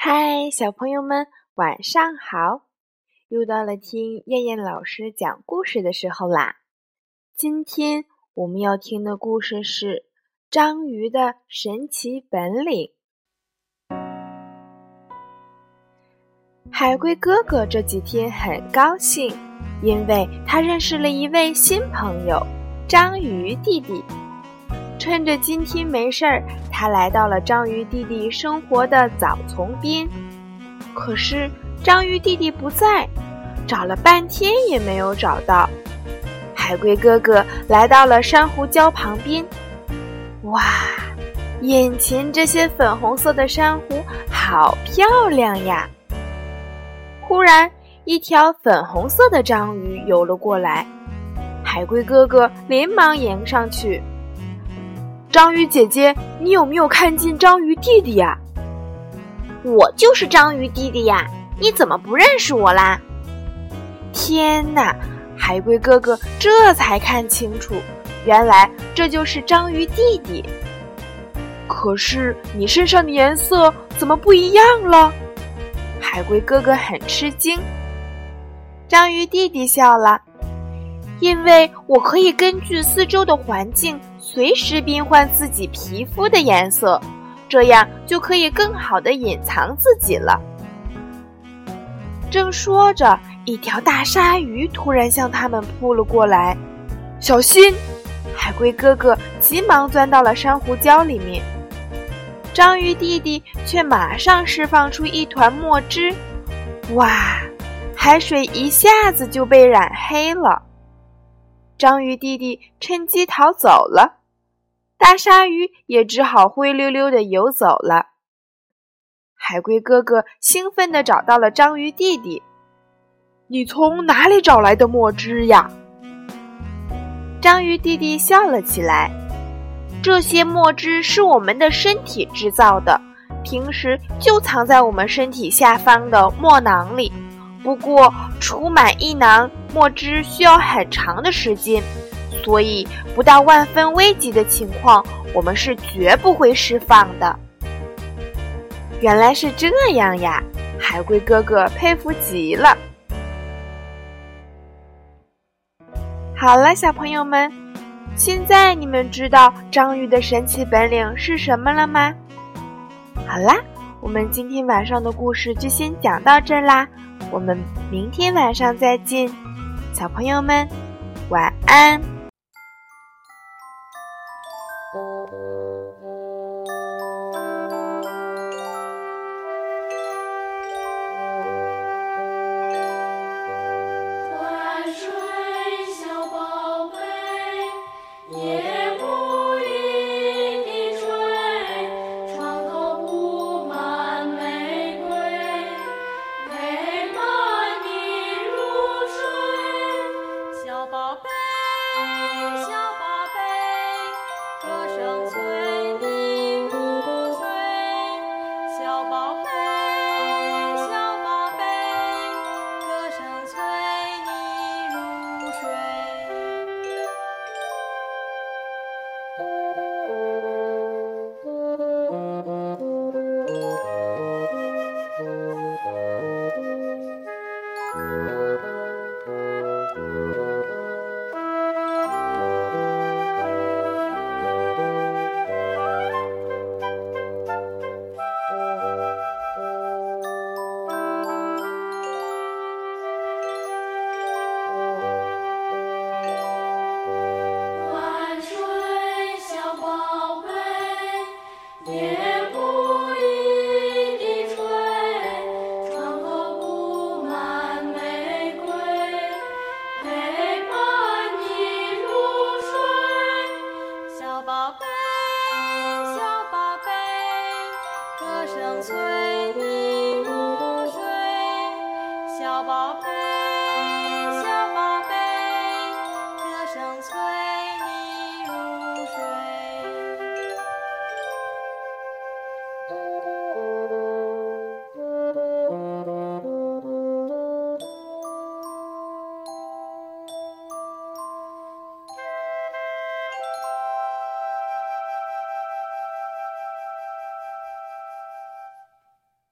嗨，小朋友们，晚上好！又到了听燕燕老师讲故事的时候啦。今天我们要听的故事是《章鱼的神奇本领》。海龟哥哥这几天很高兴，因为他认识了一位新朋友——章鱼弟弟。趁着今天没事儿，他来到了章鱼弟弟生活的草丛边。可是章鱼弟弟不在，找了半天也没有找到。海龟哥哥来到了珊瑚礁旁边，哇，眼前这些粉红色的珊瑚好漂亮呀！忽然，一条粉红色的章鱼游了过来，海龟哥哥连忙迎上去。章鱼姐姐，你有没有看见章鱼弟弟呀？我就是章鱼弟弟呀！你怎么不认识我啦？天哪！海龟哥哥这才看清楚，原来这就是章鱼弟弟。可是你身上的颜色怎么不一样了？海龟哥哥很吃惊。章鱼弟弟笑了，因为我可以根据四周的环境。随时变换自己皮肤的颜色，这样就可以更好的隐藏自己了。正说着，一条大鲨鱼突然向他们扑了过来，小心！海龟哥哥急忙钻到了珊瑚礁里面，章鱼弟弟却马上释放出一团墨汁，哇！海水一下子就被染黑了。章鱼弟弟趁机逃走了。大鲨鱼也只好灰溜溜的游走了。海龟哥哥兴奋地找到了章鱼弟弟：“你从哪里找来的墨汁呀？”章鱼弟弟笑了起来：“这些墨汁是我们的身体制造的，平时就藏在我们身体下方的墨囊里。不过，储满一囊墨汁需要很长的时间。”所以，不到万分危急的情况，我们是绝不会释放的。原来是这样呀，海龟哥哥佩服极了。好了，小朋友们，现在你们知道章鱼的神奇本领是什么了吗？好啦，我们今天晚上的故事就先讲到这啦，我们明天晚上再见，小朋友们，晚安。Bob.